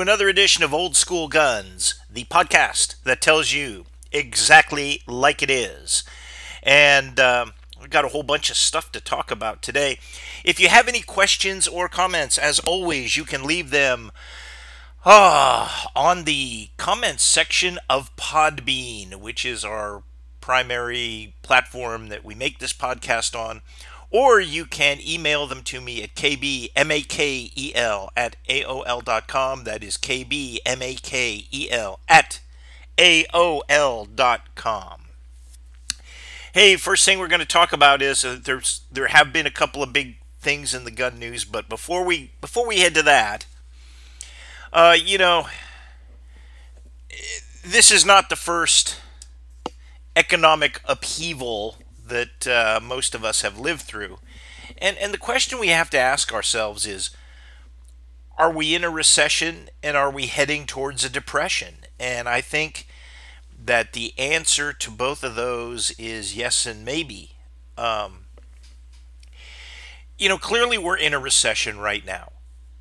Another edition of Old School Guns, the podcast that tells you exactly like it is. And um, we've got a whole bunch of stuff to talk about today. If you have any questions or comments, as always, you can leave them uh, on the comments section of Podbean, which is our primary platform that we make this podcast on or you can email them to me at kbmakel at aol.com. That is kbmakel at aol.com. Hey, first thing we're going to talk about is uh, there's there have been a couple of big things in the gun news, but before we before we head to that, uh, you know, this is not the first economic upheaval that uh, most of us have lived through. And, and the question we have to ask ourselves is are we in a recession and are we heading towards a depression? And I think that the answer to both of those is yes and maybe. Um, you know, clearly we're in a recession right now.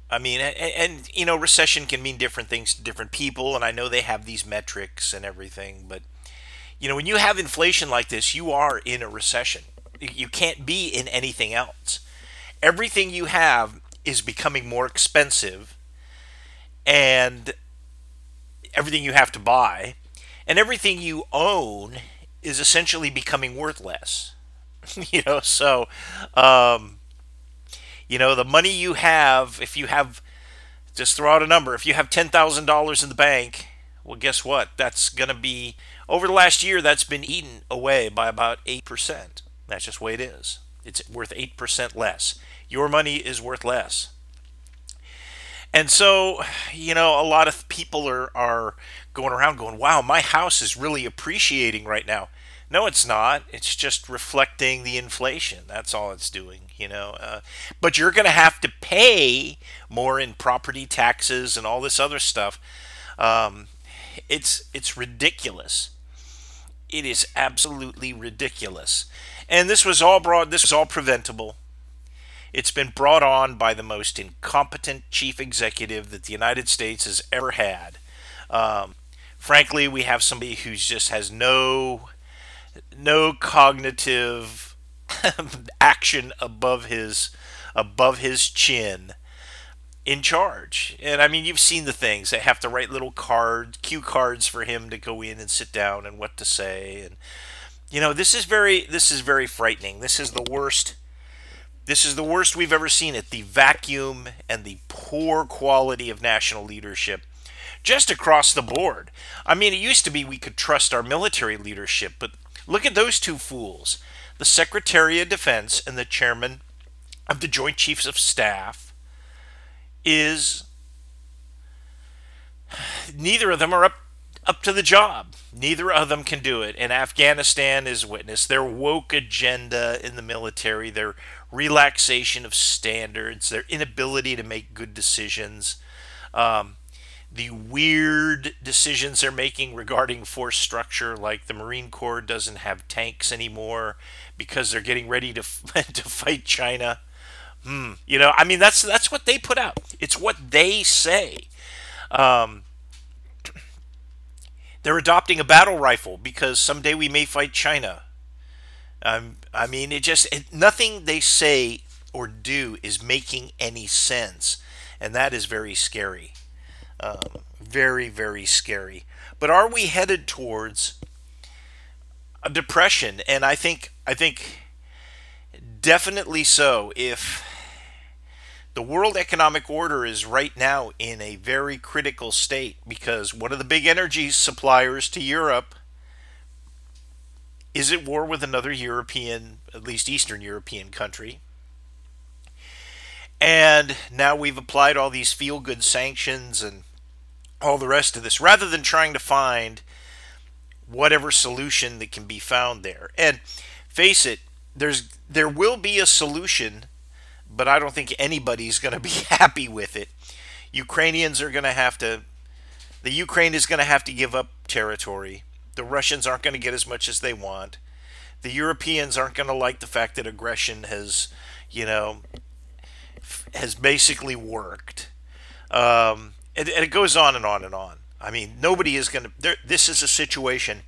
I mean, and, and, you know, recession can mean different things to different people, and I know they have these metrics and everything, but you know, when you have inflation like this, you are in a recession. You can't be in anything else. Everything you have is becoming more expensive, and everything you have to buy, and everything you own is essentially becoming worth less. you know, so, um, you know, the money you have, if you have, just throw out a number, if you have $10,000 in the bank, well, guess what? That's going to be over the last year, that's been eaten away by about 8%. That's just the way it is. It's worth 8% less. Your money is worth less. And so, you know, a lot of people are, are going around going, wow, my house is really appreciating right now. No, it's not. It's just reflecting the inflation. That's all it's doing, you know. Uh, but you're going to have to pay more in property taxes and all this other stuff. Um, it's it's ridiculous. It is absolutely ridiculous. And this was all brought this was all preventable. It's been brought on by the most incompetent chief executive that the United States has ever had. Um, frankly, we have somebody who just has no no cognitive action above his above his chin in charge. And I mean, you've seen the things. They have to write little cards, cue cards for him to go in and sit down and what to say. And you know, this is very this is very frightening. This is the worst. This is the worst we've ever seen it. The vacuum and the poor quality of national leadership just across the board. I mean, it used to be we could trust our military leadership, but look at those two fools. The Secretary of Defense and the chairman of the Joint Chiefs of Staff is neither of them are up up to the job. Neither of them can do it. And Afghanistan is witness their woke agenda in the military, their relaxation of standards, their inability to make good decisions, um, the weird decisions they're making regarding force structure, like the Marine Corps doesn't have tanks anymore because they're getting ready to to fight China. Hmm. You know, I mean, that's that's what they put out. It's what they say. Um, they're adopting a battle rifle because someday we may fight China. Um, I mean, it just it, nothing they say or do is making any sense, and that is very scary. Um, very, very scary. But are we headed towards a depression? And I think I think definitely so. If the World Economic Order is right now in a very critical state because one of the big energy suppliers to Europe is at war with another European, at least Eastern European country. And now we've applied all these feel good sanctions and all the rest of this rather than trying to find whatever solution that can be found there. And face it, there's there will be a solution but I don't think anybody's going to be happy with it. Ukrainians are going to have to, the Ukraine is going to have to give up territory. The Russians aren't going to get as much as they want. The Europeans aren't going to like the fact that aggression has, you know, has basically worked. Um, and, and it goes on and on and on. I mean, nobody is going to. This is a situation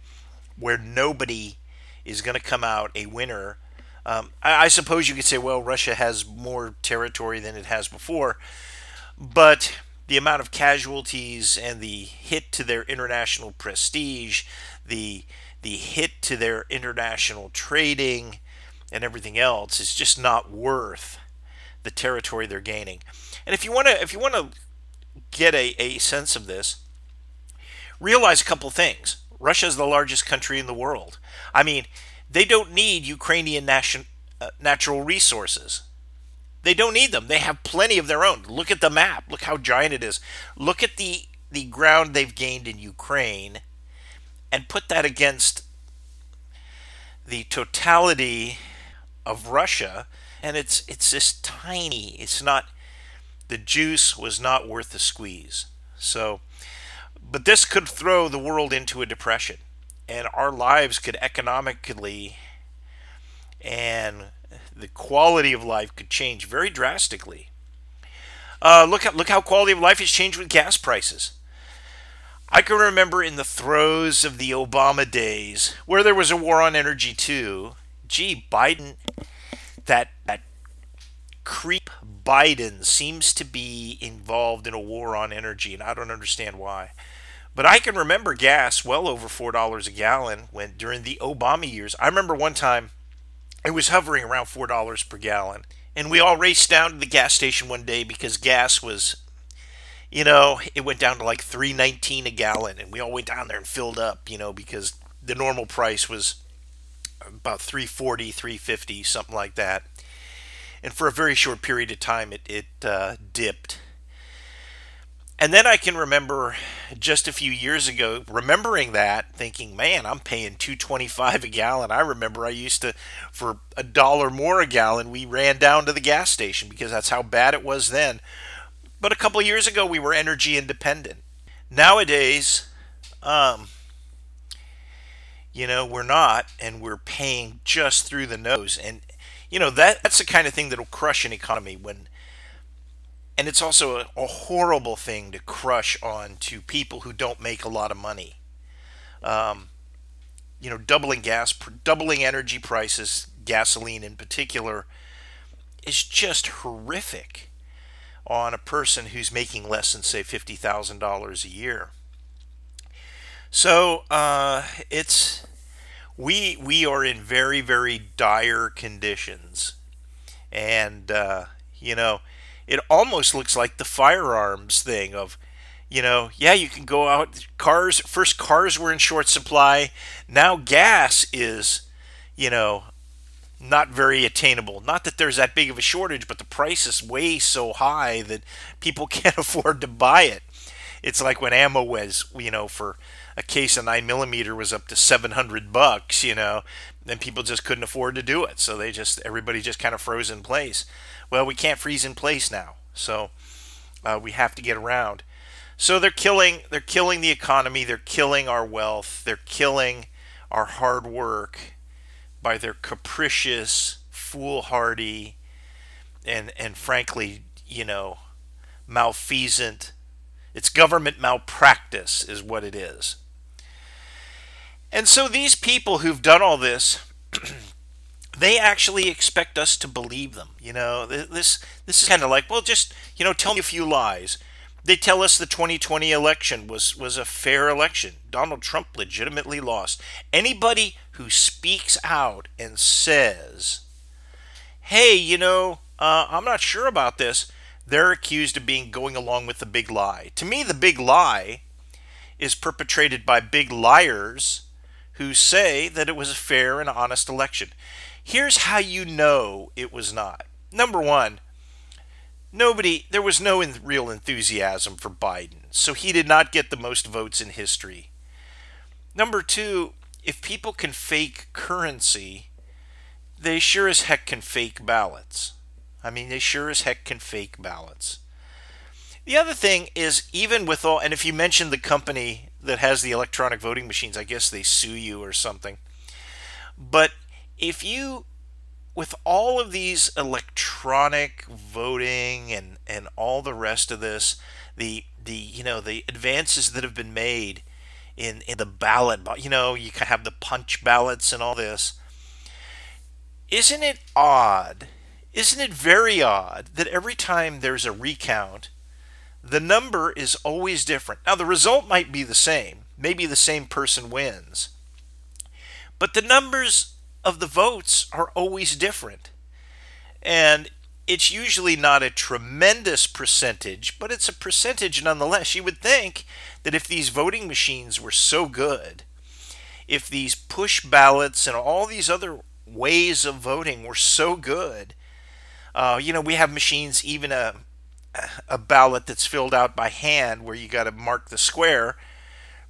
where nobody is going to come out a winner. Um, I, I suppose you could say, well, Russia has more territory than it has before, but the amount of casualties and the hit to their international prestige, the the hit to their international trading, and everything else is just not worth the territory they're gaining. And if you want to, if you want to get a, a sense of this, realize a couple things. Russia is the largest country in the world. I mean, they don't need Ukrainian nation, uh, natural resources. They don't need them. They have plenty of their own. Look at the map. Look how giant it is. Look at the the ground they've gained in Ukraine and put that against the totality of Russia and it's it's just tiny. It's not the juice was not worth the squeeze. So but this could throw the world into a depression and our lives could economically and the quality of life could change very drastically. Uh, look at look how quality of life has changed with gas prices. I can remember in the throes of the Obama days, where there was a war on energy too. Gee, Biden, that that creep Biden seems to be involved in a war on energy, and I don't understand why. But I can remember gas well over four dollars a gallon when during the Obama years. I remember one time it was hovering around four dollars per gallon, and we all raced down to the gas station one day because gas was, you know, it went down to like three nineteen a gallon, and we all went down there and filled up, you know, because the normal price was about 340 350 something like that. And for a very short period of time it, it uh, dipped and then I can remember just a few years ago remembering that thinking, man, I'm paying 225 a gallon. I remember I used to for a dollar more a gallon, we ran down to the gas station because that's how bad it was then. But a couple years ago we were energy independent. Nowadays, um, you know, we're not and we're paying just through the nose and you know that that's the kind of thing that'll crush an economy when and it's also a, a, horrible thing to crush on to people who don't make a lot of money. Um, you know, doubling gas, doubling energy prices, gasoline in particular, is just horrific on a person who's making less than say fifty thousand dollars a year. So uh, it's we we are in very very dire conditions, and uh, you know it almost looks like the firearms thing of you know yeah you can go out cars first cars were in short supply now gas is you know not very attainable. Not that there's that big of a shortage but the price is way so high that people can't afford to buy it. It's like when ammo was you know for a case of 9 millimeter was up to 700 bucks you know and people just couldn't afford to do it. So they just everybody just kind of froze in place well, we can't freeze in place now, so uh, we have to get around. So they're killing they're killing the economy, they're killing our wealth, they're killing our hard work by their capricious, foolhardy, and and frankly, you know, malfeasant. It's government malpractice, is what it is. And so these people who've done all this they actually expect us to believe them. You know, this this is kind of like, well, just you know, tell me a few lies. They tell us the 2020 election was was a fair election. Donald Trump legitimately lost. Anybody who speaks out and says, "Hey, you know, uh, I'm not sure about this," they're accused of being going along with the big lie. To me, the big lie is perpetrated by big liars who say that it was a fair and honest election. Here's how you know it was not. Number one, nobody, there was no real enthusiasm for Biden, so he did not get the most votes in history. Number two, if people can fake currency, they sure as heck can fake ballots. I mean, they sure as heck can fake ballots. The other thing is, even with all, and if you mention the company that has the electronic voting machines, I guess they sue you or something. But if you with all of these electronic voting and and all the rest of this the the you know the advances that have been made in in the ballot. You know, you can have the punch ballots and all this. Isn't it odd? Isn't it very odd that every time there's a recount, the number is always different? Now, the result might be the same. Maybe the same person wins. But the numbers of the votes are always different. And it's usually not a tremendous percentage, but it's a percentage nonetheless. You would think that if these voting machines were so good, if these push ballots and all these other ways of voting were so good, uh, you know, we have machines, even a a ballot that's filled out by hand where you got to mark the square.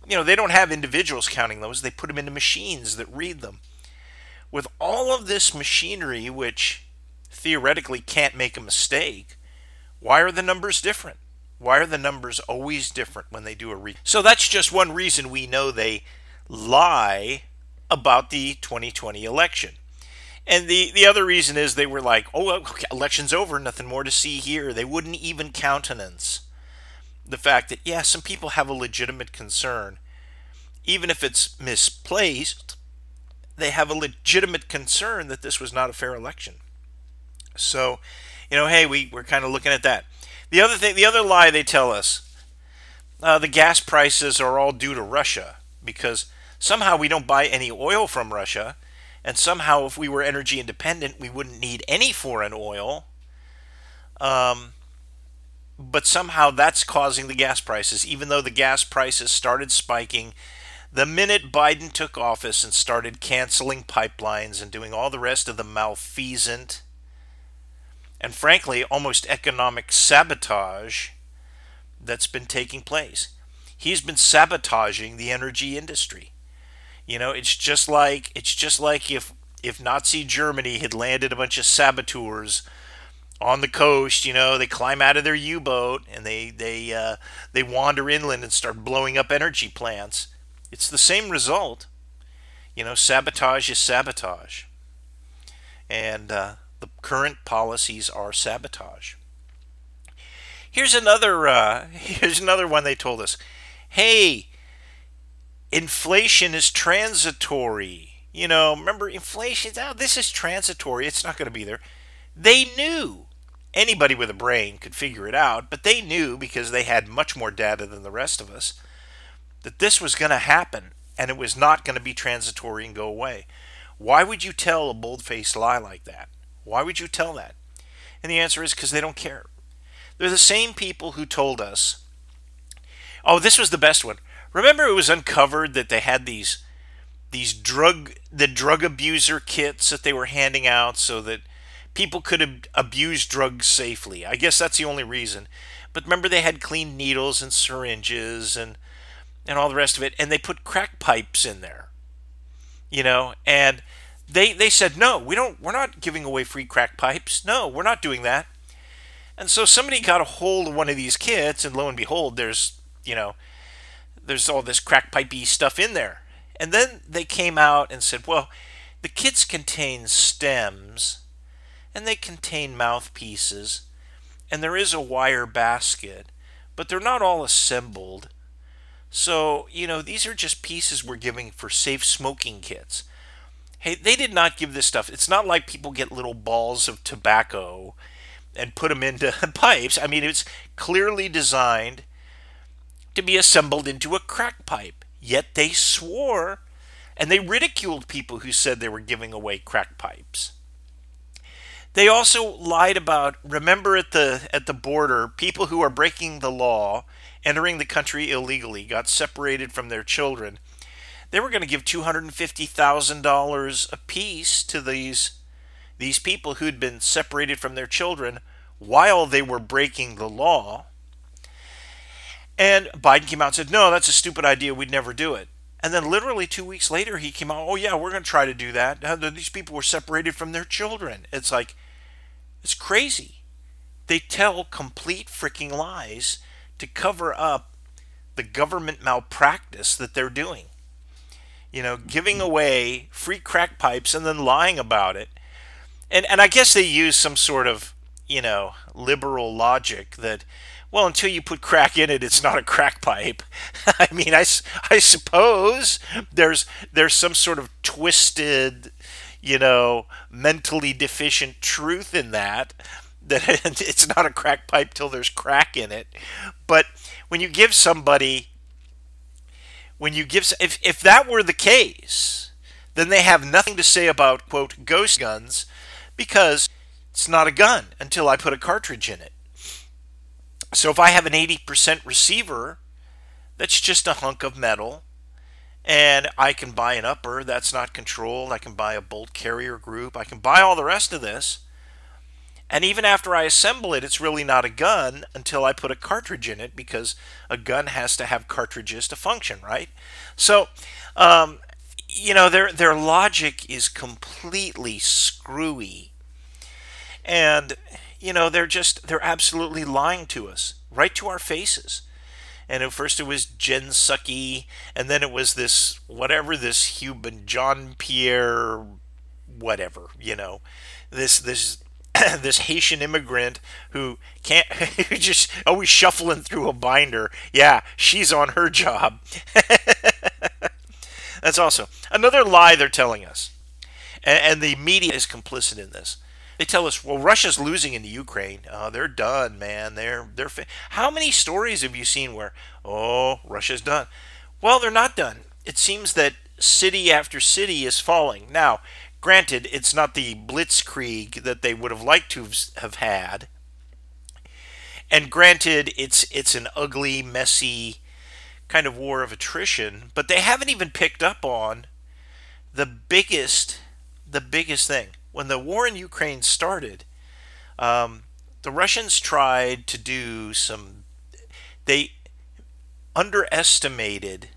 You know, they don't have individuals counting those. They put them into machines that read them. With all of this machinery, which theoretically can't make a mistake, why are the numbers different? Why are the numbers always different when they do a re? So that's just one reason we know they lie about the 2020 election. And the, the other reason is they were like, oh, okay, election's over, nothing more to see here. They wouldn't even countenance the fact that, yeah, some people have a legitimate concern. Even if it's misplaced, they have a legitimate concern that this was not a fair election. So, you know, hey, we, we're kind of looking at that. The other thing, the other lie they tell us, uh, the gas prices are all due to Russia because somehow we don't buy any oil from Russia, and somehow if we were energy independent, we wouldn't need any foreign oil. Um, but somehow that's causing the gas prices, even though the gas prices started spiking the minute Biden took office and started canceling pipelines and doing all the rest of the malfeasant and frankly almost economic sabotage that's been taking place. He's been sabotaging the energy industry. You know, it's just like it's just like if if Nazi Germany had landed a bunch of saboteurs on the coast, you know, they climb out of their U-boat and they they uh, they wander inland and start blowing up energy plants. It's the same result. You know, sabotage is sabotage, and uh, the current policies are sabotage. Here's another. Uh, here's another one they told us. Hey, inflation is transitory. You know, remember inflation? Oh, this is transitory. It's not going to be there. They knew. Anybody with a brain could figure it out, but they knew because they had much more data than the rest of us that this was going to happen and it was not going to be transitory and go away. Why would you tell a bold faced lie like that? Why would you tell that? And the answer is because they don't care. They're the same people who told us, oh, this was the best one. Remember it was uncovered that they had these these drug the drug abuser kits that they were handing out so that people could ab- abuse drugs safely. I guess that's the only reason. But remember they had clean needles and syringes and and all the rest of it and they put crack pipes in there. You know, and they they said no we don't we're not giving away free crack pipes. No we're not doing that. And so somebody got a hold of one of these kits and lo and behold there's you know there's all this crack pipey stuff in there. And then they came out and said well the kits contain stems and they contain mouthpieces and there is a wire basket but they're not all assembled so you know these are just pieces we're giving for safe smoking kits Hey, they did not give this stuff. It's not like people get little balls of tobacco and put them into pipes. I mean, it's clearly designed to be assembled into a crack pipe. Yet they swore and they ridiculed people who said they were giving away crack pipes. They also lied about remember at the at the border people who are breaking the law entering the country illegally got separated from their children they were going to give $250,000 apiece to these these people who'd been separated from their children while they were breaking the law. And Biden came out and said, "No, that's a stupid idea. We'd never do it." And then literally 2 weeks later he came out, "Oh yeah, we're going to try to do that." These people were separated from their children. It's like it's crazy. They tell complete freaking lies to cover up the government malpractice that they're doing you know, giving away free crack pipes and then lying about it. And and I guess they use some sort of, you know, liberal logic that, well, until you put crack in it, it's not a crack pipe. I mean, I, I suppose there's there's some sort of twisted, you know, mentally deficient truth in that that it's not a crack pipe till there's crack in it. But when you give somebody when you give if if that were the case, then they have nothing to say about quote ghost guns because it's not a gun until I put a cartridge in it. So if I have an 80% receiver, that's just a hunk of metal and I can buy an upper that's not controlled. I can buy a bolt carrier group. I can buy all the rest of this. And even after I assemble it, it's really not a gun until I put a cartridge in it because a gun has to have cartridges to function, right? So, um, you know, their their logic is completely screwy, and you know they're just they're absolutely lying to us right to our faces. And at first it was Jen Psaki, and then it was this whatever this human Jean-Pierre, whatever you know, this this this Haitian immigrant who can't who just always shuffling through a binder. Yeah, she's on her job. That's also another lie they're telling us, and, and, the media is complicit in this. They tell us, well, Russia's losing in the Ukraine. Uh, they're done, man. They're they're. How many stories have you seen where, oh, Russia's done? Well, they're not done. It seems that city after city is falling. Now, Granted, it's not the blitzkrieg that they would have liked to have had. And granted, it's it's an ugly, messy kind of war of attrition, but they haven't even picked up on the biggest the biggest thing. When the war in Ukraine started, um, the Russians tried to do some they underestimated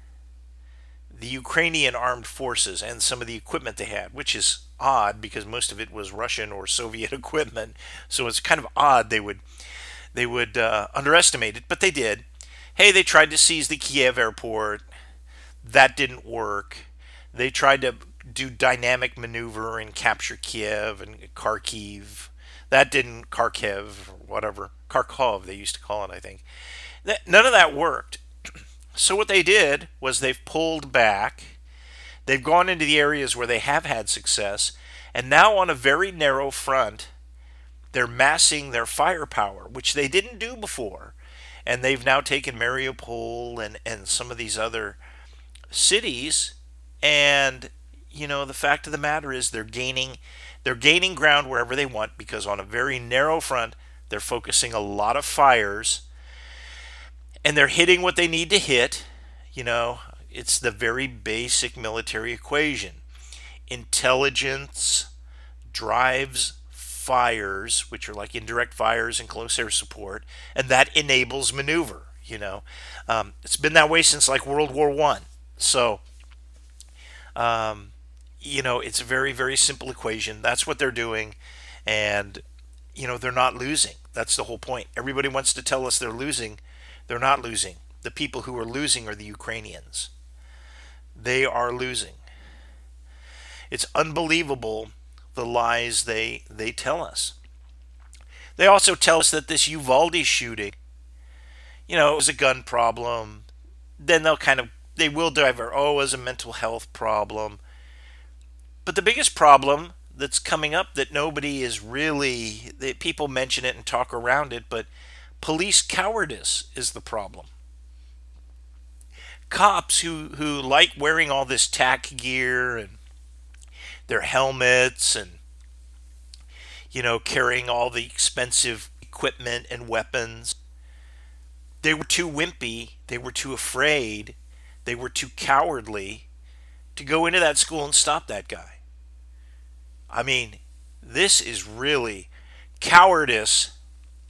the Ukrainian armed forces and some of the equipment they had, which is odd because most of it was Russian or Soviet equipment. So it's kind of odd they would they would uh, underestimate it, but they did. Hey, they tried to seize the Kiev airport. That didn't work. They tried to do dynamic maneuver and capture Kiev and Kharkiv. That didn't Kharkiv or whatever Kharkov they used to call it, I think. None of that worked. So what they did was they've pulled back. They've gone into the areas where they have had success, and now on a very narrow front, they're massing their firepower, which they didn't do before. And they've now taken Mariupol and, and some of these other cities, and you know the fact of the matter is they're gaining they're gaining ground wherever they want because on a very narrow front they're focusing a lot of fires and they're hitting what they need to hit. You know, it's the very basic military equation. Intelligence drives fires, which are like indirect fires and close air support, and that enables maneuver. You know, um, it's been that way since like World War One. So, um, you know, it's a very very simple equation. That's what they're doing, and you know they're not losing. That's the whole point. Everybody wants to tell us they're losing they're not losing. The people who are losing are the Ukrainians. They are losing. It's unbelievable the lies they they tell us. They also tell us that this Uvalde shooting, you know, it was a gun problem. Then they'll kind of they will divert, oh, as a mental health problem. But the biggest problem that's coming up that nobody is really that people mention it and talk around it, but Police cowardice is the problem. Cops who, who like wearing all this tack gear and their helmets and, you know, carrying all the expensive equipment and weapons, they were too wimpy, they were too afraid, they were too cowardly to go into that school and stop that guy. I mean, this is really cowardice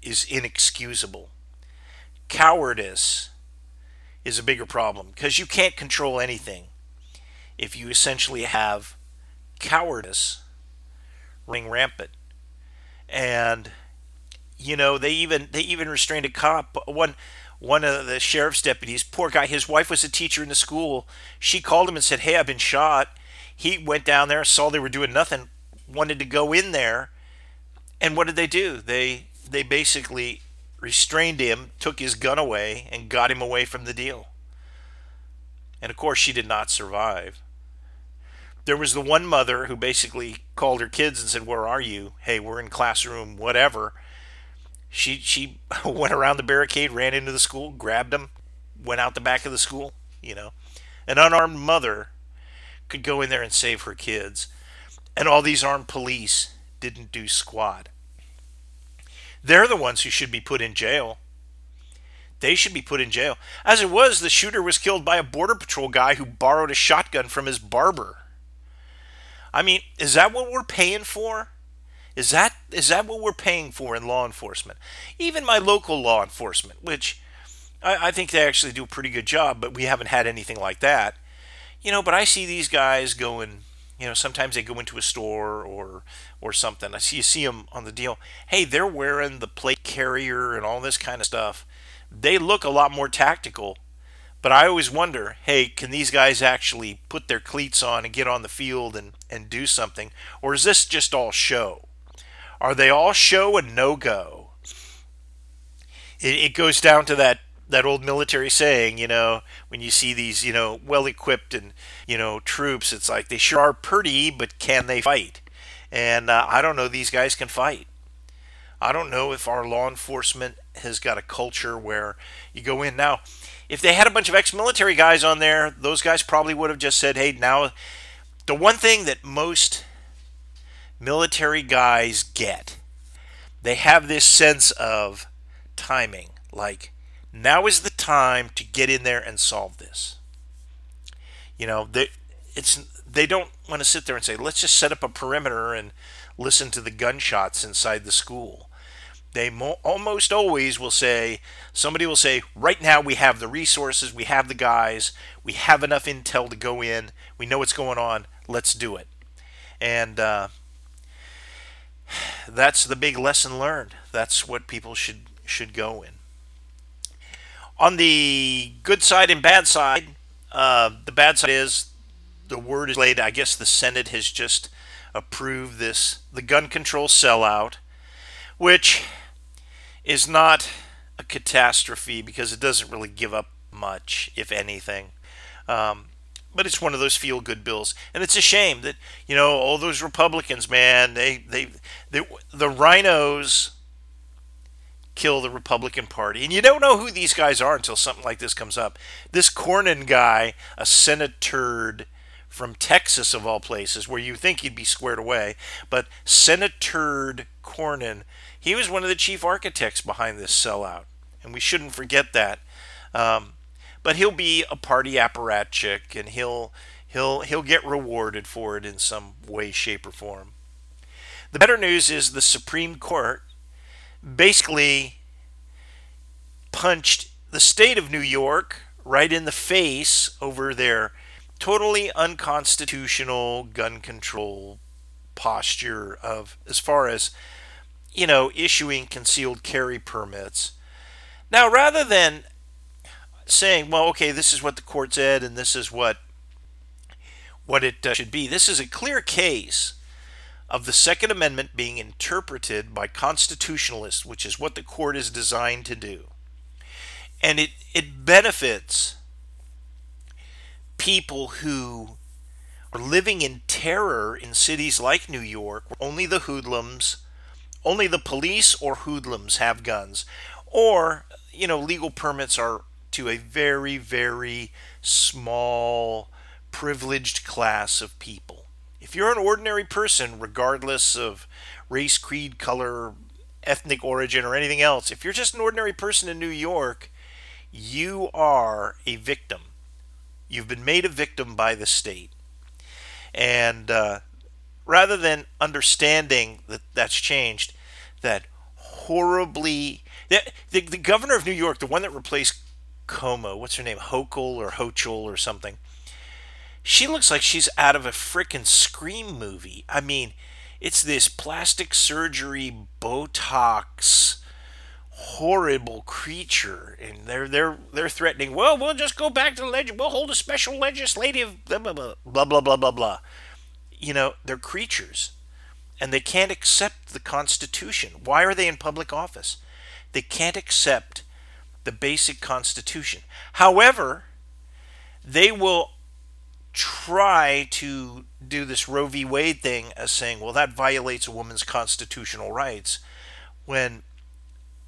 is inexcusable. Cowardice is a bigger problem because you can't control anything if you essentially have cowardice running rampant. And you know, they even they even restrained a cop. One one of the sheriff's deputies, poor guy, his wife was a teacher in the school. She called him and said, "Hey, I've been shot." He went down there, saw they were doing nothing, wanted to go in there, and what did they do? They they basically restrained him, took his gun away, and got him away from the deal. And of course, she did not survive. There was the one mother who basically called her kids and said, "Where are you? Hey, we're in classroom, whatever." She she went around the barricade, ran into the school, grabbed them, went out the back of the school. You know, an unarmed mother could go in there and save her kids, and all these armed police didn't do squat. They're the ones who should be put in jail. They should be put in jail. As it was, the shooter was killed by a Border Patrol guy who borrowed a shotgun from his barber. I mean, is that what we're paying for? Is that is that what we're paying for in law enforcement? Even my local law enforcement, which I, I think they actually do a pretty good job, but we haven't had anything like that. You know, but I see these guys going. You know, sometimes they go into a store or or something. I see you see them on the deal. Hey, they're wearing the plate carrier and all this kind of stuff. They look a lot more tactical. But I always wonder, hey, can these guys actually put their cleats on and get on the field and, and do something? Or is this just all show? Are they all show and no go? It, it goes down to that that old military saying, you know, when you see these, you know, well equipped and, you know, troops, it's like they sure are pretty, but can they fight? And uh, I don't know, these guys can fight. I don't know if our law enforcement has got a culture where you go in. Now, if they had a bunch of ex military guys on there, those guys probably would have just said, hey, now, the one thing that most military guys get, they have this sense of timing. Like, now is the time to get in there and solve this. You know, they, it's they don't want to sit there and say, let's just set up a perimeter and listen to the gunshots inside the school. They mo- almost always will say, somebody will say, right now we have the resources, we have the guys, we have enough intel to go in, we know what's going on, let's do it. And uh, that's the big lesson learned. That's what people should should go in. On the good side and bad side, uh, the bad side is the word is laid. I guess the Senate has just approved this the gun control sellout, which is not a catastrophe because it doesn't really give up much, if anything. Um, but it's one of those feel good bills, and it's a shame that you know all those Republicans, man, they they, they the RINOs kill the Republican Party. And you don't know who these guys are until something like this comes up. This Cornyn guy, a senator from Texas, of all places, where you think he'd be squared away, but Senator Cornyn, he was one of the chief architects behind this sellout. And we shouldn't forget that. Um, but he'll be a party apparatchik and he'll he'll he'll get rewarded for it in some way shape or form the better news is the supreme court basically punched the state of New York right in the face over their totally unconstitutional gun control posture of as far as you know issuing concealed carry permits now rather than saying well okay this is what the court said and this is what what it uh, should be this is a clear case of the Second Amendment being interpreted by constitutionalists, which is what the court is designed to do. And it, it benefits people who are living in terror in cities like New York, where only the hoodlums, only the police or hoodlums have guns, or, you know, legal permits are to a very, very small, privileged class of people. If you're an ordinary person, regardless of race, creed, color, ethnic origin, or anything else, if you're just an ordinary person in New York, you are a victim. You've been made a victim by the state. And uh, rather than understanding that that's changed, that horribly. The, the, the governor of New York, the one that replaced Cuomo, what's her name? Hochul or Hochul or something she looks like she's out of a frickin' Scream movie. I mean, it's this plastic surgery, Botox, horrible creature, and they're they're they're threatening. Well, we'll just go back to the leg. We'll hold a special legislative blah blah blah blah blah blah blah blah. You know, they're creatures, and they can't accept the Constitution. Why are they in public office? They can't accept the basic Constitution. However, they will try to do this Roe v. Wade thing as saying, well, that violates a woman's constitutional rights when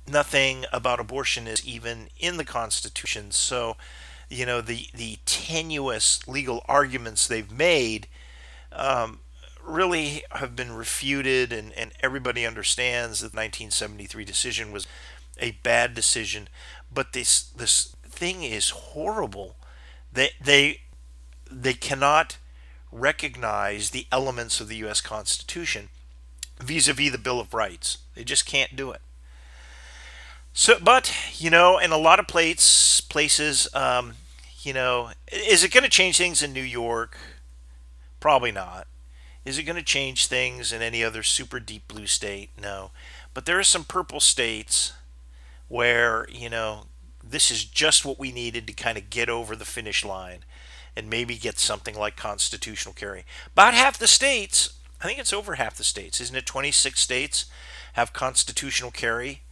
nothing about abortion is even in the Constitution. So, you know, the, the tenuous legal arguments they've made um, really have been refuted, and, and everybody understands that the 1973 decision was a bad decision. But this this thing is horrible. They they they cannot recognize the elements of the U.S. Constitution vis-a-vis the Bill of Rights. They just can't do it. So, but you know, in a lot of places, places, um, you know, is it going to change things in New York? Probably not. Is it going to change things in any other super deep blue state? No. But there are some purple states where, you know, this is just what we needed to kind of get over the finish line and maybe get something like constitutional carry. About half the states, I think it's over half the states, isn't it? 26 states have constitutional carry.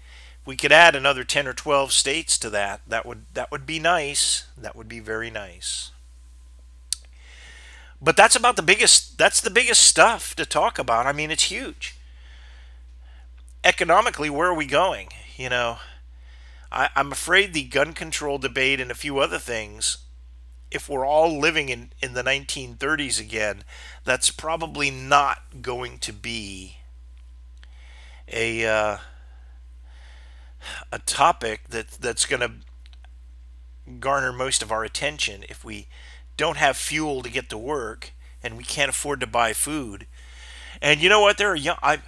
We could add another 10 or 12 states to that. That would that would be nice. That would be very nice. But that's about the biggest that's the biggest stuff to talk about. I mean, it's huge. Economically, where are we going? You know, I, I'm afraid the gun control debate and a few other things if we're all living in, in the 1930s again, that's probably not going to be a uh, a topic that that's going to garner most of our attention if we don't have fuel to get to work and we can't afford to buy food. And you know what? There are young, I,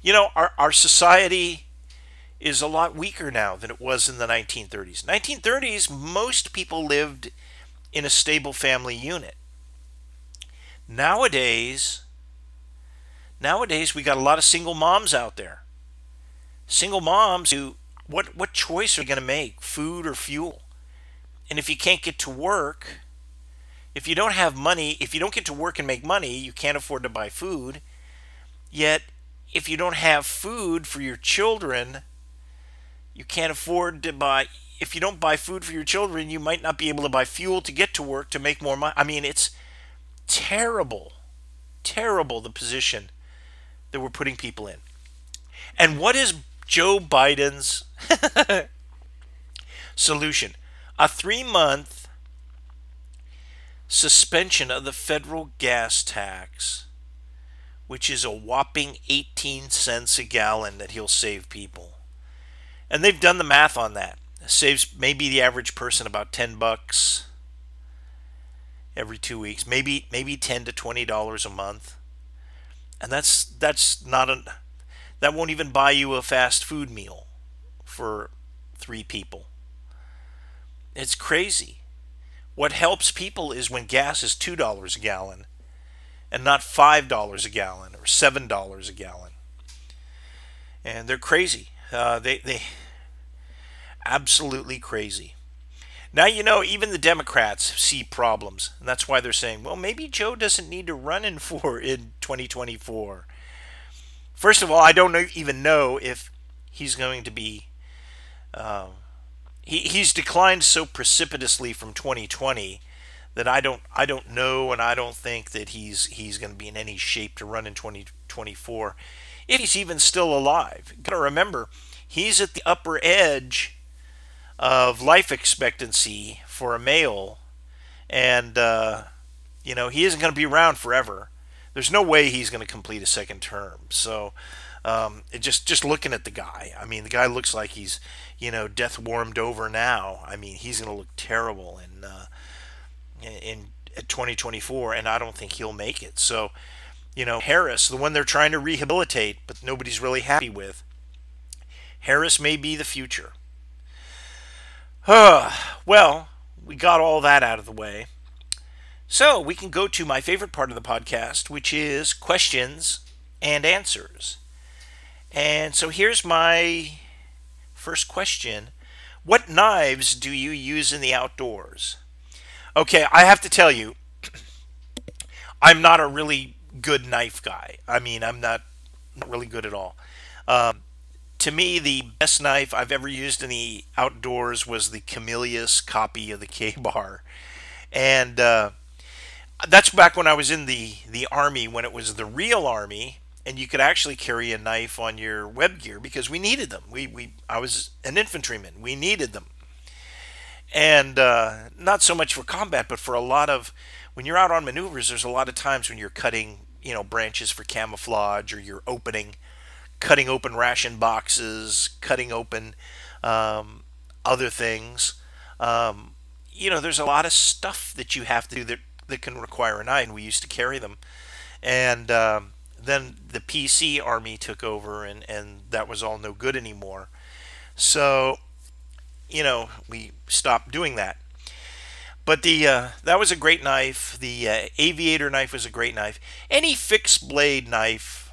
you know, our our society is a lot weaker now than it was in the 1930s. 1930s, most people lived in a stable family unit. Nowadays, nowadays we got a lot of single moms out there. Single moms who what what choice are you going to make? Food or fuel? And if you can't get to work, if you don't have money, if you don't get to work and make money, you can't afford to buy food. Yet, if you don't have food for your children, you can't afford to buy if you don't buy food for your children, you might not be able to buy fuel to get to work to make more money. I mean, it's terrible, terrible the position that we're putting people in. And what is Joe Biden's solution? A three month suspension of the federal gas tax, which is a whopping 18 cents a gallon that he'll save people. And they've done the math on that saves maybe the average person about 10 bucks every 2 weeks maybe maybe 10 to 20 dollars a month and that's that's not a that won't even buy you a fast food meal for 3 people. It's crazy. What helps people is when gas is $2 a gallon and not $5 a gallon or $7 a gallon. And they're crazy. Uh, they, they absolutely crazy. Now, you know, even the Democrats see problems, and that's why they're saying, well, maybe Joe doesn't need to run in for in 2024. First of all, I don't even know if he's going to be. Uh, he, he's declined so precipitously from 2020 that I don't I don't know, and I don't think that he's he's going to be in any shape to run in 2024, if he's even still alive. Got to remember, he's at the upper edge of life expectancy for a male, and uh, you know he isn't going to be around forever. There's no way he's going to complete a second term. So, um, just just looking at the guy, I mean, the guy looks like he's you know death warmed over now. I mean, he's going to look terrible in uh, in 2024, and I don't think he'll make it. So, you know, Harris, the one they're trying to rehabilitate, but nobody's really happy with. Harris may be the future. well, we got all that out of the way. So we can go to my favorite part of the podcast, which is questions and answers. And so here's my first question What knives do you use in the outdoors? Okay, I have to tell you, I'm not a really good knife guy. I mean, I'm not really good at all. Um, to me, the best knife I've ever used in the outdoors was the Camillus copy of the Ka-Bar. and uh, that's back when I was in the the army when it was the real army, and you could actually carry a knife on your web gear because we needed them. We we I was an infantryman. We needed them, and uh, not so much for combat, but for a lot of when you're out on maneuvers. There's a lot of times when you're cutting you know branches for camouflage or you're opening cutting open ration boxes, cutting open um, other things. Um, you know, there's a lot of stuff that you have to do that, that can require a knife, and we used to carry them. And um, then the PC army took over, and, and that was all no good anymore. So, you know, we stopped doing that. But the uh, that was a great knife. The uh, aviator knife was a great knife. Any fixed blade knife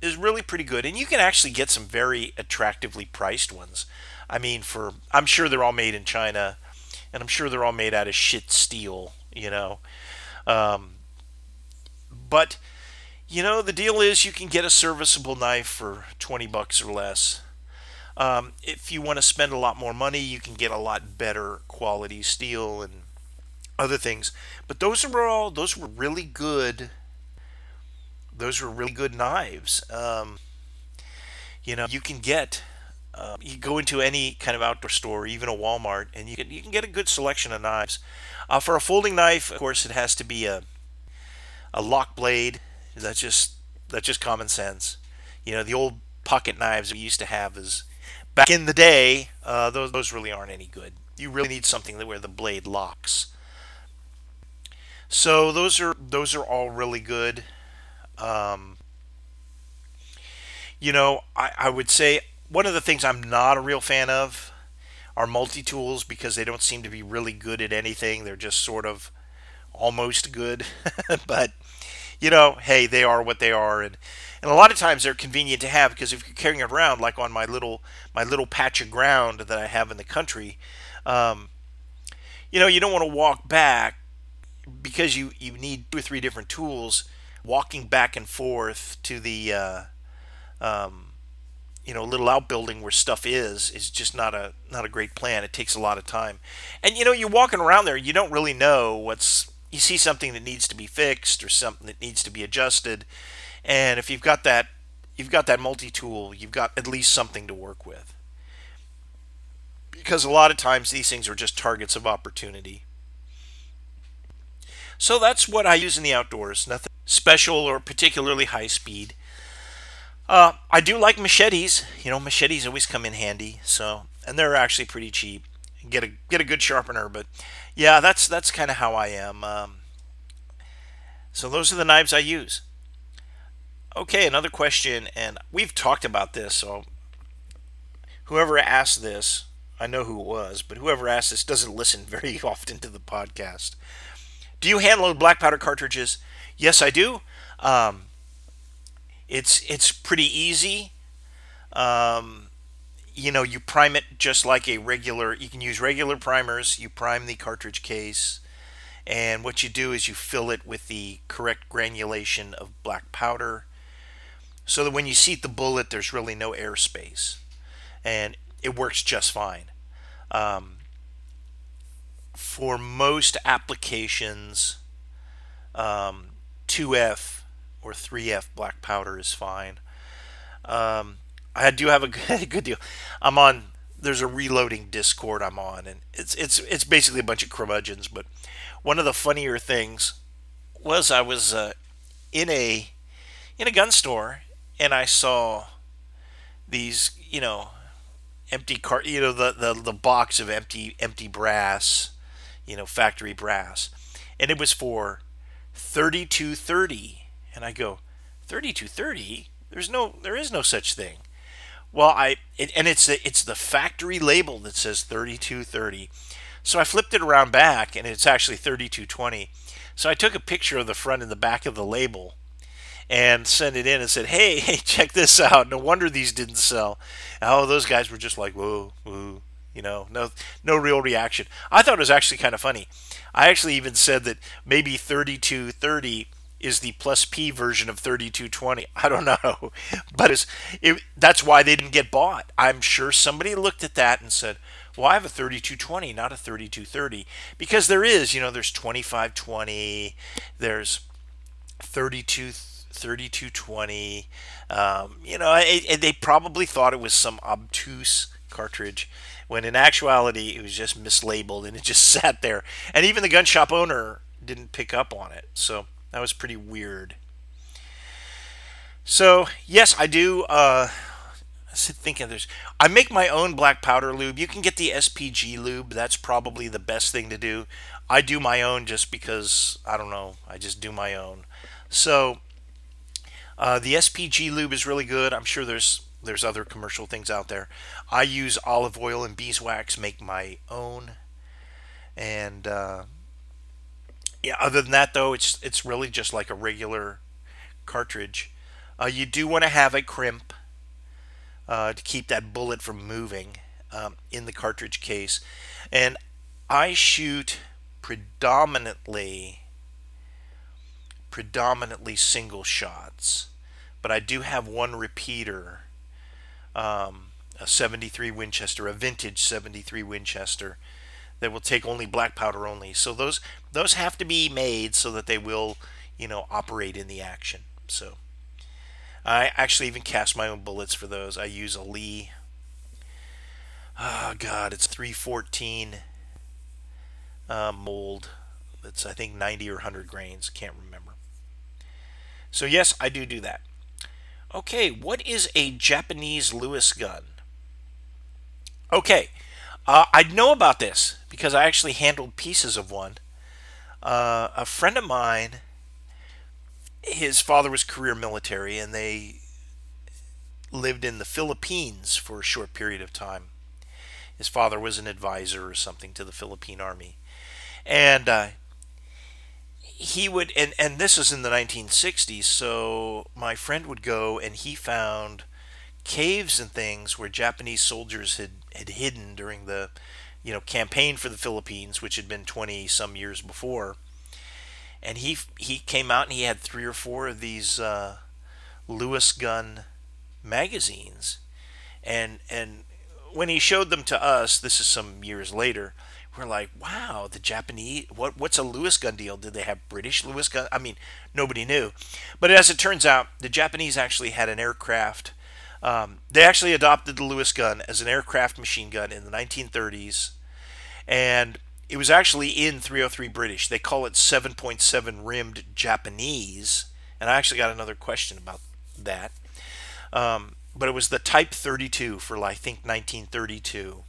is really pretty good, and you can actually get some very attractively priced ones. I mean, for I'm sure they're all made in China, and I'm sure they're all made out of shit steel, you know. Um, but you know, the deal is you can get a serviceable knife for 20 bucks or less. Um, if you want to spend a lot more money, you can get a lot better quality steel and other things. But those were all those were really good those were really good knives. Um, you know, you can get uh, you go into any kind of outdoor store, even a Walmart, and you can you can get a good selection of knives. Uh, for a folding knife, of course, it has to be a a lock blade. That's just that's just common sense. You know, the old pocket knives we used to have is back in the day. Uh, those those really aren't any good. You really need something that where the blade locks. So those are those are all really good. Um, you know, I, I would say one of the things I'm not a real fan of are multi tools because they don't seem to be really good at anything. They're just sort of almost good. but, you know, hey, they are what they are. And, and a lot of times they're convenient to have because if you're carrying it around, like on my little my little patch of ground that I have in the country, um, you know, you don't want to walk back because you, you need two or three different tools walking back and forth to the uh, um, you know a little outbuilding where stuff is is just not a not a great plan. It takes a lot of time, and you know you're walking around there, you don't really know what's. You see something that needs to be fixed or something that needs to be adjusted, and if you've got that, you've got that multi-tool, you've got at least something to work with. Because a lot of times these things are just targets of opportunity. So that's what I use in the outdoors. Nothing special or particularly high speed. Uh, I do like machetes. You know, machetes always come in handy. So, and they're actually pretty cheap. Get a get a good sharpener, but yeah, that's that's kind of how I am. Um, so those are the knives I use. Okay, another question, and we've talked about this. So whoever asked this, I know who it was, but whoever asked this doesn't listen very often to the podcast. Do you hand load black powder cartridges? Yes, I do. Um, it's it's pretty easy. Um, you know, you prime it just like a regular. You can use regular primers. You prime the cartridge case, and what you do is you fill it with the correct granulation of black powder, so that when you seat the bullet, there's really no airspace, and it works just fine. Um, for most applications, um, 2F or 3F black powder is fine. Um, I do have a good, good deal. I'm on. There's a reloading Discord I'm on, and it's it's it's basically a bunch of curmudgeons. But one of the funnier things was I was uh, in a in a gun store, and I saw these, you know, empty cart, you know, the, the the box of empty empty brass, you know, factory brass, and it was for 3230 and i go 3230 there's no there is no such thing. Well i it, and it's the, it's the factory label that says 3230 so i flipped it around back and it's actually 3220 so i took a picture of the front and the back of the label and sent it in and said hey hey check this out. No wonder these didn't sell. Oh those guys were just like whoa whoa you know no no real reaction. I thought it was actually kind of funny. I actually even said that maybe 3230 is the plus P version of 3220. I don't know, but it's, it, that's why they didn't get bought. I'm sure somebody looked at that and said, "Well, I have a 3220, not a 3230," because there is, you know, there's 2520, there's 32 3220. Um, you know, it, it, they probably thought it was some obtuse cartridge when in actuality it was just mislabeled and it just sat there. And even the gun shop owner didn't pick up on it. So that was pretty weird. So yes, I do. Uh, I thinking there's. I make my own black powder lube. You can get the SPG lube. That's probably the best thing to do. I do my own just because I don't know. I just do my own. So uh, the SPG lube is really good. I'm sure there's there's other commercial things out there. I use olive oil and beeswax, make my own, and uh, yeah. Other than that, though, it's it's really just like a regular cartridge. Uh, you do want to have a crimp uh, to keep that bullet from moving um, in the cartridge case, and I shoot predominantly predominantly single shots, but I do have one repeater um, a 73 Winchester, a vintage 73 Winchester that will take only black powder only. So those those have to be made so that they will, you know, operate in the action. So I actually even cast my own bullets for those. I use a Lee. Oh God, it's 314 uh, mold. It's I think 90 or 100 grains. Can't remember. So yes, I do do that. Okay, what is a Japanese Lewis gun? Okay, uh, I know about this because I actually handled pieces of one. Uh, a friend of mine, his father was career military, and they lived in the Philippines for a short period of time. His father was an advisor or something to the Philippine Army, and uh, he would and and this was in the 1960s so my friend would go and he found caves and things where Japanese soldiers had had hidden during the you know campaign for the Philippines which had been 20 some years before and he he came out and he had three or four of these uh, Lewis gun magazines and and when he showed them to us this is some years later we're like, wow, the Japanese, what what's a Lewis gun deal? Did they have British Lewis gun? I mean, nobody knew. But as it turns out, the Japanese actually had an aircraft. Um, they actually adopted the Lewis gun as an aircraft machine gun in the 1930s, and it was actually in 303 British. They call it 7.7 rimmed Japanese, and I actually got another question about that. Um, but it was the Type 32 for I think 1932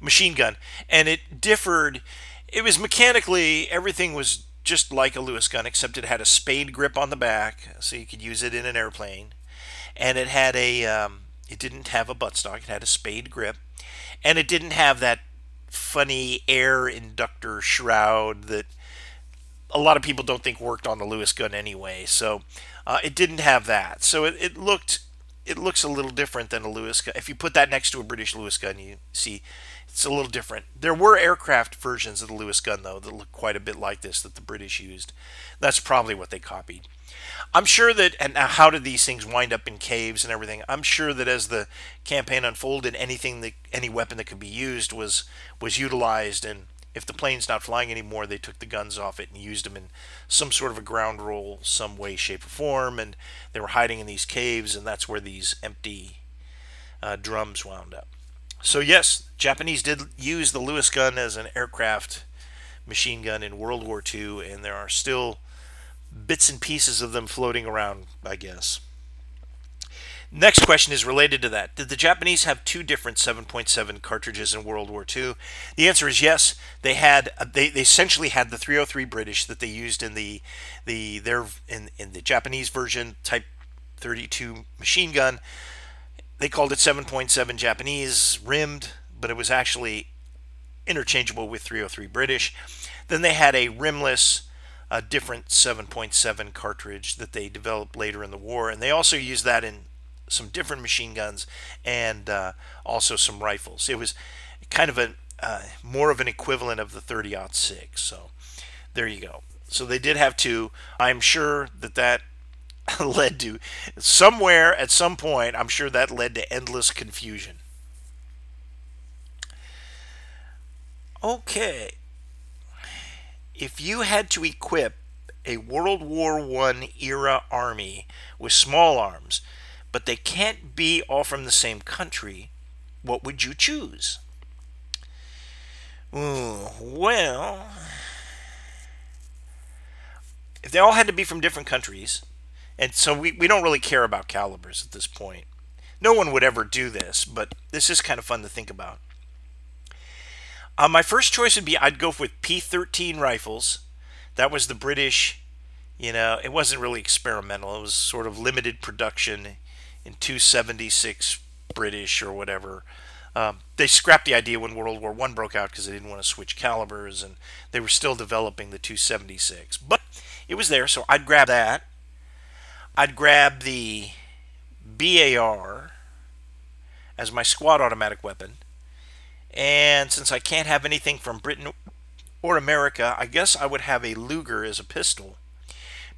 machine gun, and it differed. It was mechanically everything was just like a Lewis gun, except it had a spade grip on the back, so you could use it in an airplane, and it had a um, it didn't have a buttstock. It had a spade grip, and it didn't have that funny air inductor shroud that a lot of people don't think worked on the Lewis gun anyway. So uh, it didn't have that. So it, it looked it looks a little different than a Lewis gun. If you put that next to a British Lewis gun, you see it's a little different. There were aircraft versions of the Lewis gun, though, that look quite a bit like this that the British used. That's probably what they copied. I'm sure that, and how did these things wind up in caves and everything? I'm sure that as the campaign unfolded, anything that any weapon that could be used was was utilized, and if the plane's not flying anymore, they took the guns off it and used them in some sort of a ground role, some way, shape, or form, and they were hiding in these caves, and that's where these empty uh, drums wound up. So yes, Japanese did use the Lewis gun as an aircraft machine gun in World War II, and there are still bits and pieces of them floating around, I guess. Next question is related to that. Did the Japanese have two different 7.7 cartridges in World War II? The answer is yes. They had uh, they, they essentially had the 303 British that they used in the the their in, in the Japanese version Type 32 machine gun they called it 7.7 Japanese rimmed, but it was actually interchangeable with 303 British. Then they had a rimless, a different 7.7 cartridge that they developed later in the war, and they also used that in some different machine guns and uh, also some rifles. It was kind of a uh, more of an equivalent of the 30 six. So there you go. So they did have two. I'm sure that that led to somewhere at some point, I'm sure that led to endless confusion. Okay. If you had to equip a World War I era army with small arms, but they can't be all from the same country, what would you choose? Ooh, well, if they all had to be from different countries, and so we, we don't really care about calibers at this point. No one would ever do this, but this is kind of fun to think about. Uh, my first choice would be I'd go with P 13 rifles. That was the British, you know, it wasn't really experimental. It was sort of limited production in 276 British or whatever. Um, they scrapped the idea when World War One broke out because they didn't want to switch calibers, and they were still developing the 276. But it was there, so I'd grab that. I'd grab the BAR as my squad automatic weapon. And since I can't have anything from Britain or America, I guess I would have a Luger as a pistol.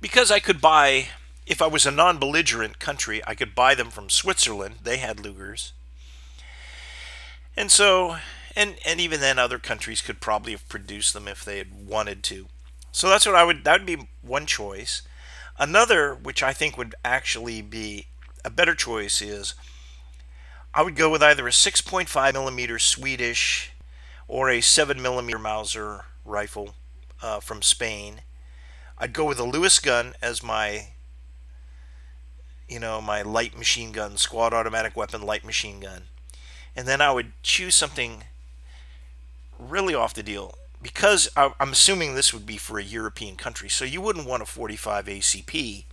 Because I could buy, if I was a non belligerent country, I could buy them from Switzerland. They had Lugers. And so, and, and even then, other countries could probably have produced them if they had wanted to. So that's what I would, that would be one choice. Another, which I think would actually be a better choice, is I would go with either a 6.5 millimeter Swedish or a 7 millimeter Mauser rifle uh, from Spain. I'd go with a Lewis gun as my, you know, my light machine gun, squad automatic weapon light machine gun. And then I would choose something really off the deal because I'm assuming this would be for a European country, so you wouldn't want a 45 ACP.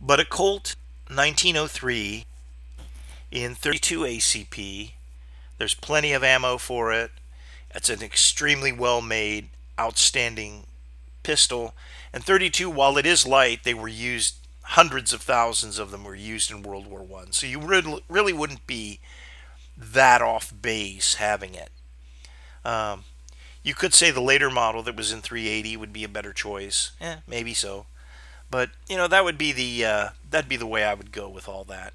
But a Colt 1903 in 32 ACP, there's plenty of ammo for it. It's an extremely well made, outstanding pistol. And 32, while it is light, they were used, hundreds of thousands of them were used in World War One. So you really wouldn't be that off base having it. Um, you could say the later model that was in 380 would be a better choice. Eh, maybe so. But you know that would be the uh, that'd be the way I would go with all that.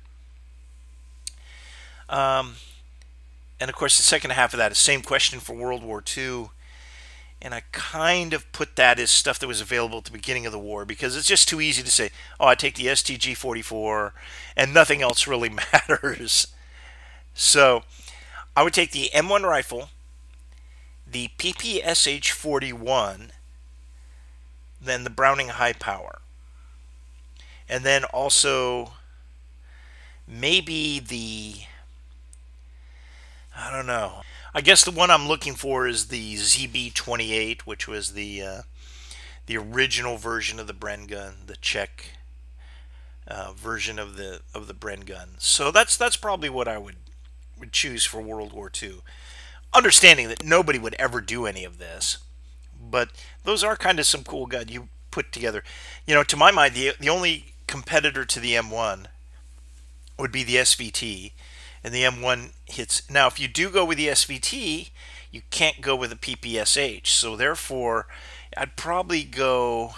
Um, and of course, the second half of that is the same question for World War II. And I kind of put that as stuff that was available at the beginning of the war because it's just too easy to say, oh, I take the STG 44 and nothing else really matters. So I would take the M1 rifle, the PPSH 41, then the Browning High Power. And then also maybe the I don't know. I guess the one I'm looking for is the ZB28, which was the uh, the original version of the Bren gun, the Czech uh, version of the of the Bren gun. So that's that's probably what I would would choose for World War II. Understanding that nobody would ever do any of this, but those are kind of some cool guns you put together. You know, to my mind, the the only competitor to the M1 would be the SVT and the M1 hits. Now, if you do go with the SVT, you can't go with the PPSH. So therefore, I'd probably go.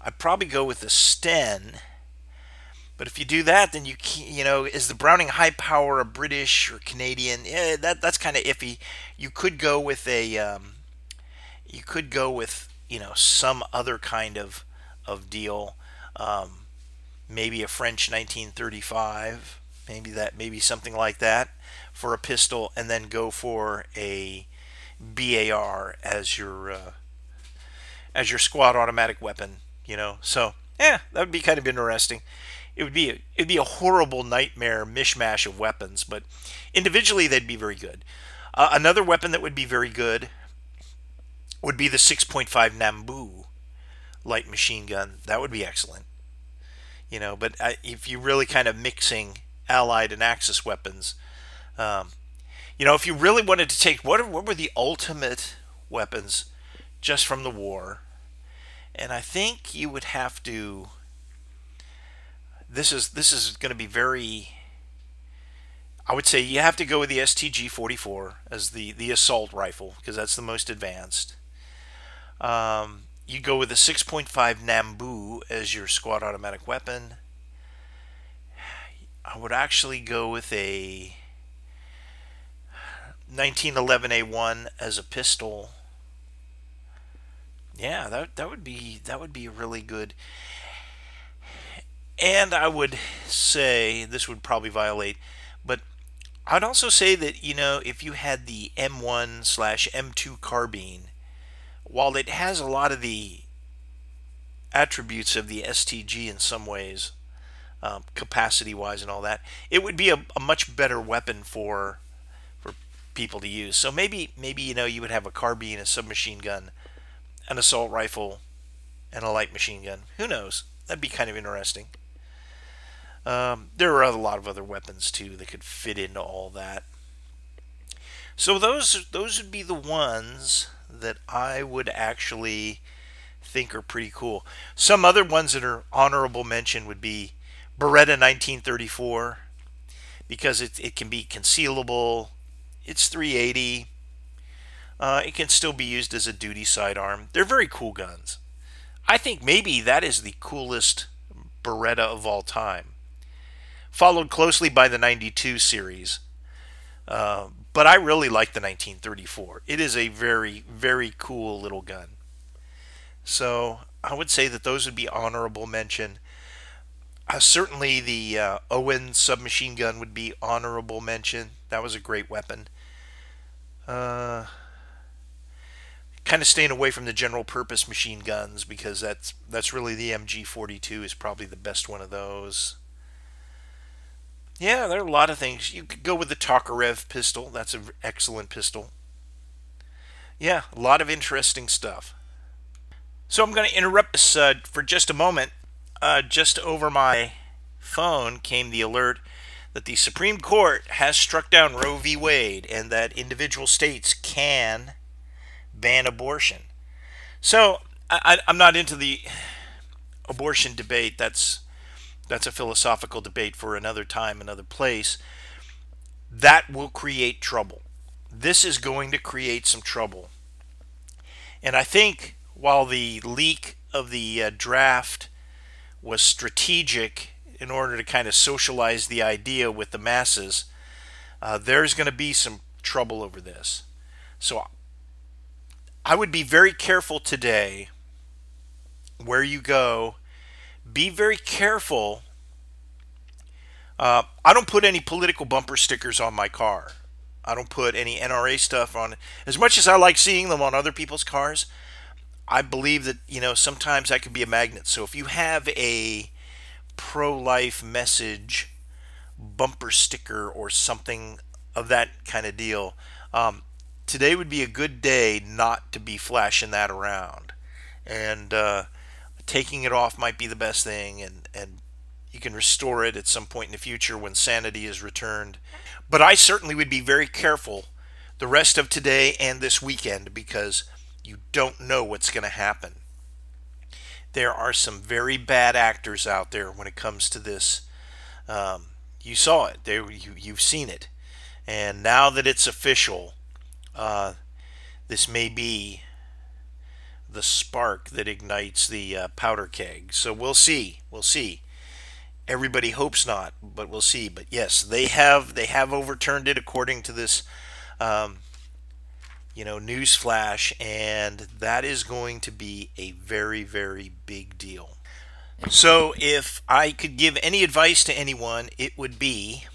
I'd probably go with the Sten. But if you do that, then you you know is the Browning high power a British or Canadian? Yeah, that that's kind of iffy. You could go with a um, you could go with you know some other kind of of deal. Um, maybe a French 1935 maybe that maybe something like that for a pistol, and then go for a BAR as your uh, as your squad automatic weapon. You know, so yeah, that would be kind of interesting. It would be a, it'd be a horrible nightmare mishmash of weapons, but individually they'd be very good. Uh, another weapon that would be very good would be the 6.5 Nambu light machine gun. That would be excellent. You know, but uh, if you're really kind of mixing Allied and Axis weapons. Um, you know, if you really wanted to take what what were the ultimate weapons just from the war, and I think you would have to. This is this is going to be very. I would say you have to go with the STG 44 as the the assault rifle because that's the most advanced. Um, you go with the 6.5 Nambu as your squad automatic weapon. I would actually go with a 1911A1 as a pistol. Yeah, that that would be that would be really good. And I would say this would probably violate, but I'd also say that you know if you had the M1 slash M2 carbine, while it has a lot of the attributes of the STG in some ways, um, capacity wise and all that, it would be a, a much better weapon for for people to use. So maybe maybe you know you would have a carbine, a submachine gun, an assault rifle, and a light machine gun. Who knows? That'd be kind of interesting. Um, there are a lot of other weapons too that could fit into all that. So those those would be the ones that I would actually think are pretty cool. Some other ones that are honorable mention would be Beretta 1934 because it, it can be concealable. It's 380. Uh, it can still be used as a duty sidearm. They're very cool guns. I think maybe that is the coolest Beretta of all time. Followed closely by the 92 series. Uh, but I really like the 1934. It is a very, very cool little gun. So I would say that those would be honorable mention. Uh, certainly, the uh, Owen submachine gun would be honorable mention. That was a great weapon. Uh, kind of staying away from the general purpose machine guns because that's that's really the MG42 is probably the best one of those. Yeah, there are a lot of things. You could go with the Tokarev pistol. That's an excellent pistol. Yeah, a lot of interesting stuff. So I'm going to interrupt this uh, for just a moment uh, just over my phone came the alert that the Supreme Court has struck down Roe v. Wade and that individual states can ban abortion. So I, am not into the abortion debate. That's that's a philosophical debate for another time, another place. That will create trouble. This is going to create some trouble. And I think while the leak of the uh, draft was strategic in order to kind of socialize the idea with the masses, uh, there's going to be some trouble over this. So I would be very careful today where you go. Be very careful. Uh, I don't put any political bumper stickers on my car. I don't put any NRA stuff on. As much as I like seeing them on other people's cars, I believe that you know sometimes that could be a magnet. So if you have a pro-life message bumper sticker or something of that kind of deal, um, today would be a good day not to be flashing that around, and uh, taking it off might be the best thing, and and you can restore it at some point in the future when sanity is returned. But I certainly would be very careful the rest of today and this weekend because you don't know what's going to happen. There are some very bad actors out there when it comes to this. Um, you saw it. There, you, you've seen it. And now that it's official, uh, this may be the spark that ignites the uh, powder keg. So we'll see. We'll see. Everybody hopes not, but we'll see. But yes, they have they have overturned it according to this um, you know, newsflash, and that is going to be a very, very big deal. So, if I could give any advice to anyone, it would be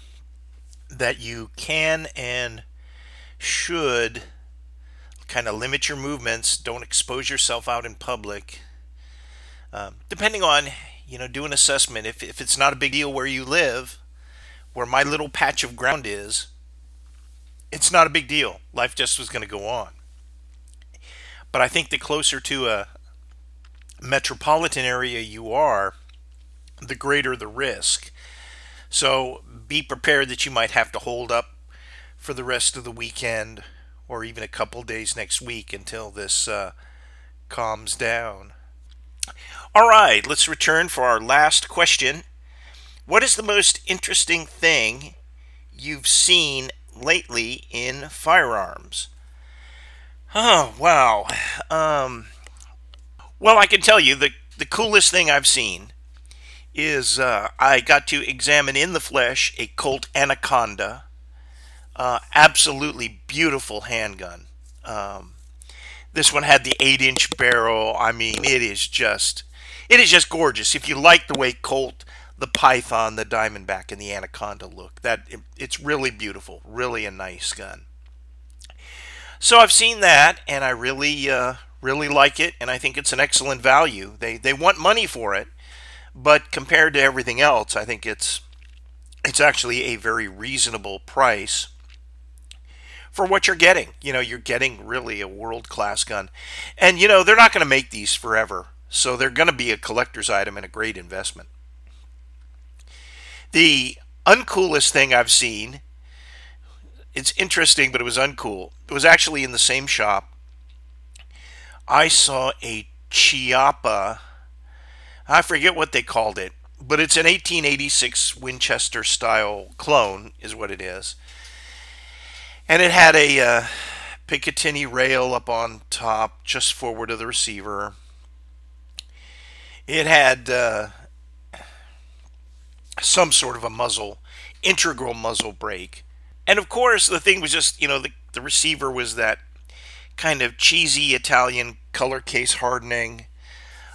that you can and should kind of limit your movements. Don't expose yourself out in public. Um, depending on, you know, do an assessment. If, if it's not a big deal where you live, where my little patch of ground is, it's not a big deal. Life just was going to go on. But I think the closer to a metropolitan area you are, the greater the risk. So be prepared that you might have to hold up for the rest of the weekend or even a couple days next week until this uh, calms down. All right, let's return for our last question. What is the most interesting thing you've seen lately in firearms? Oh, wow. Um, Well, I can tell you the the coolest thing I've seen is uh, I got to examine in the flesh a Colt Anaconda. Uh, absolutely beautiful handgun. Um, this one had the eight inch barrel. I mean, it is just it is just gorgeous. If you like the way Colt, the Python, the Diamondback, and the Anaconda look, that it's really beautiful. Really a nice gun. So I've seen that, and I really uh, really like it, and I think it's an excellent value. They they want money for it, but compared to everything else, I think it's it's actually a very reasonable price for what you're getting. You know, you're getting really a world class gun. And you know, they're not going to make these forever. So they're going to be a collector's item and a great investment. The uncoolest thing I've seen, it's interesting, but it was uncool. It was actually in the same shop. I saw a Chiappa I forget what they called it, but it's an 1886 Winchester style clone, is what it is. And it had a uh, Picatinny rail up on top, just forward of the receiver. It had uh, some sort of a muzzle, integral muzzle brake. And of course, the thing was just, you know, the, the receiver was that kind of cheesy Italian color case hardening.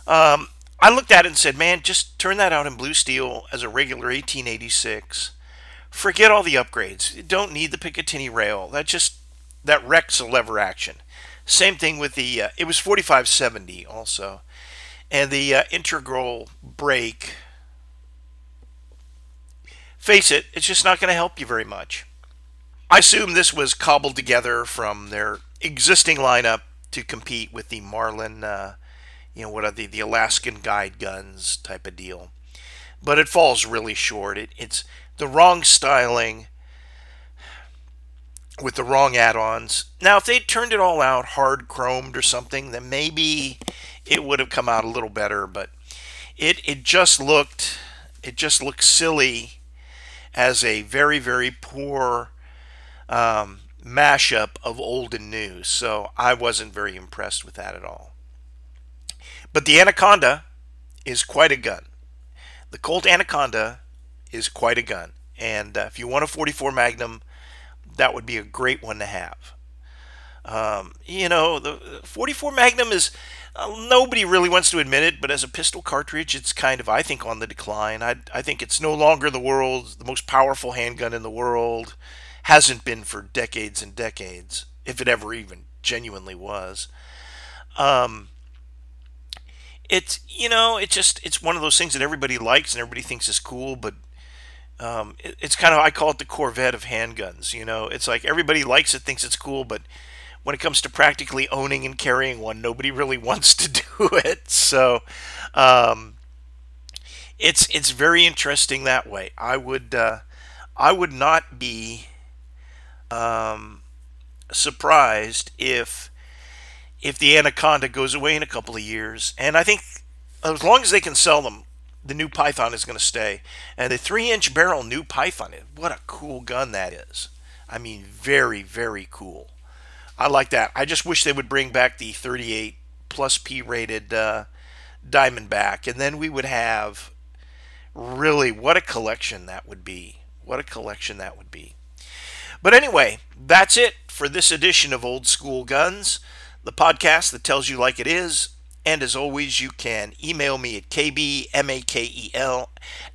Um, I looked at it and said, man, just turn that out in blue steel as a regular 1886. Forget all the upgrades. You don't need the Picatinny rail. That just that wrecks a lever action. Same thing with the uh, it was 4570 also. And the uh, integral brake face it, it's just not going to help you very much. I assume this was cobbled together from their existing lineup to compete with the Marlin uh, you know, what are the, the Alaskan guide guns type of deal. But it falls really short. It, it's the wrong styling with the wrong add-ons. Now, if they turned it all out hard chromed or something, then maybe it would have come out a little better. But it it just looked it just looked silly as a very very poor um, mashup of old and new. So I wasn't very impressed with that at all. But the Anaconda is quite a gun. The Colt Anaconda is quite a gun. And uh, if you want a 44 Magnum, that would be a great one to have. Um, you know, the 44 Magnum is uh, nobody really wants to admit it, but as a pistol cartridge, it's kind of I think on the decline. I I think it's no longer the world's the most powerful handgun in the world. Hasn't been for decades and decades, if it ever even genuinely was. Um, it's you know it's just it's one of those things that everybody likes and everybody thinks is cool but um, it, it's kind of i call it the corvette of handguns you know it's like everybody likes it thinks it's cool but when it comes to practically owning and carrying one nobody really wants to do it so um, it's it's very interesting that way i would uh, i would not be um, surprised if if the Anaconda goes away in a couple of years. And I think as long as they can sell them, the new Python is going to stay. And the three inch barrel new Python, what a cool gun that is. I mean, very, very cool. I like that. I just wish they would bring back the 38 plus P rated uh, Diamondback, and then we would have really what a collection that would be. What a collection that would be. But anyway, that's it for this edition of Old School Guns the podcast that tells you like it is. And as always, you can email me at kbmakel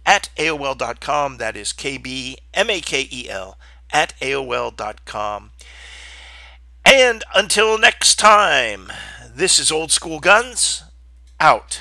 at AOL.com. That is kbmakel at AOL.com. And until next time, this is Old School Guns, out.